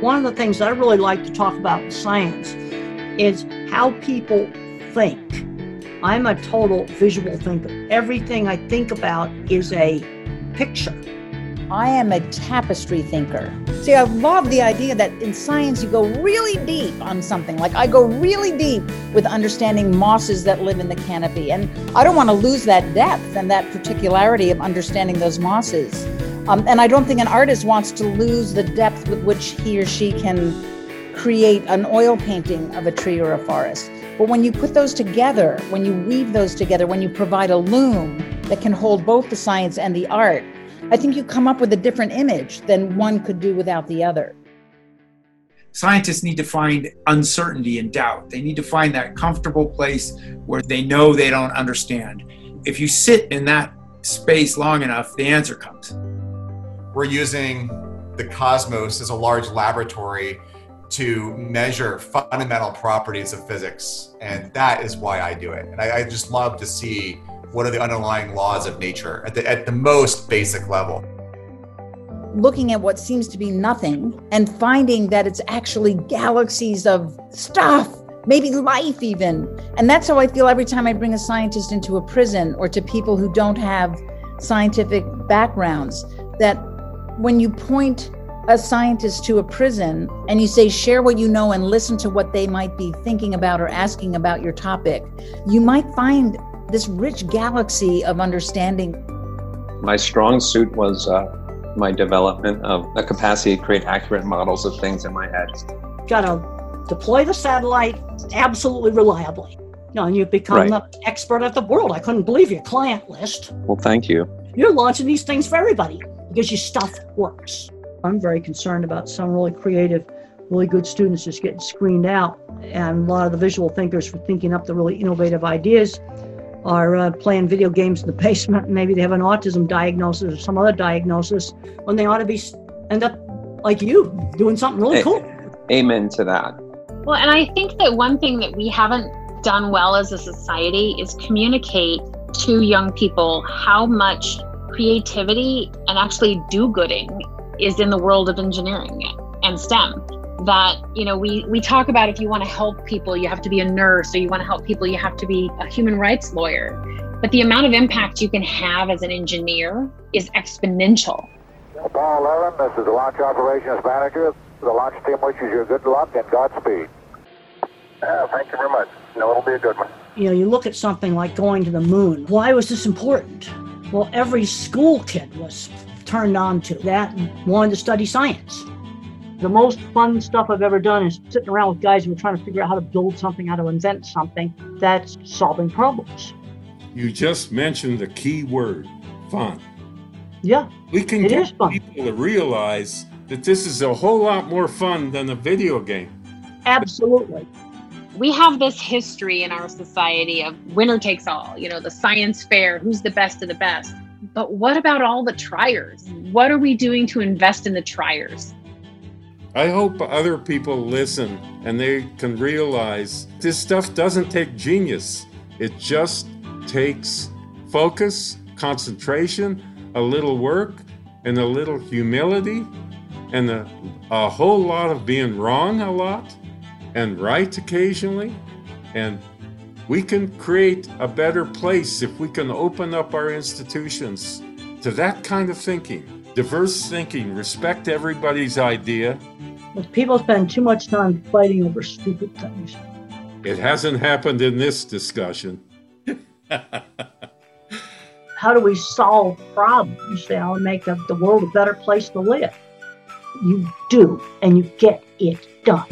One of the things I really like to talk about in science is how people think. I'm a total visual thinker. Everything I think about is a picture. I am a tapestry thinker. See, I love the idea that in science you go really deep on something. Like I go really deep with understanding mosses that live in the canopy. And I don't want to lose that depth and that particularity of understanding those mosses. Um, and I don't think an artist wants to lose the depth with which he or she can create an oil painting of a tree or a forest. But when you put those together, when you weave those together, when you provide a loom that can hold both the science and the art, I think you come up with a different image than one could do without the other. Scientists need to find uncertainty and doubt. They need to find that comfortable place where they know they don't understand. If you sit in that space long enough, the answer comes. We're using the cosmos as a large laboratory to measure fundamental properties of physics. And that is why I do it. And I, I just love to see what are the underlying laws of nature at the, at the most basic level. Looking at what seems to be nothing and finding that it's actually galaxies of stuff, maybe life even. And that's how I feel every time I bring a scientist into a prison or to people who don't have scientific backgrounds. That when you point a scientist to a prison and you say, share what you know and listen to what they might be thinking about or asking about your topic, you might find this rich galaxy of understanding. My strong suit was uh, my development of a capacity to create accurate models of things in my head. Got to deploy the satellite absolutely reliably. You know, and you've become right. the expert of the world. I couldn't believe your client list. Well, thank you. You're launching these things for everybody because your stuff works. I'm very concerned about some really creative, really good students just getting screened out. And a lot of the visual thinkers for thinking up the really innovative ideas are uh, playing video games in the basement. Maybe they have an autism diagnosis or some other diagnosis when they ought to be end up like you doing something really cool. Amen to that. Well, and I think that one thing that we haven't done well as a society is communicate to young people how much creativity and actually do-gooding is in the world of engineering and STEM. That, you know, we, we talk about if you want to help people, you have to be a nurse, or you want to help people, you have to be a human rights lawyer. But the amount of impact you can have as an engineer is exponential. Apollo 11, this is the launch operations manager. The launch team wishes you good luck and Godspeed. Uh, thank you very much. No, it'll be a good one. You know, you look at something like going to the moon. Why was this important? Well, every school kid was turned on to that and wanted to study science. The most fun stuff I've ever done is sitting around with guys who are trying to figure out how to build something, how to invent something that's solving problems. You just mentioned the key word fun. Yeah. We can get people to realize that this is a whole lot more fun than a video game. Absolutely. We have this history in our society of winner takes all, you know, the science fair, who's the best of the best. But what about all the triers? What are we doing to invest in the triers? I hope other people listen and they can realize this stuff doesn't take genius. It just takes focus, concentration, a little work, and a little humility, and a, a whole lot of being wrong a lot and right occasionally. And we can create a better place if we can open up our institutions to that kind of thinking. Diverse thinking, respect everybody's idea. But people spend too much time fighting over stupid things. It hasn't happened in this discussion. How do we solve problems you know, and make the world a better place to live? You do, and you get it done.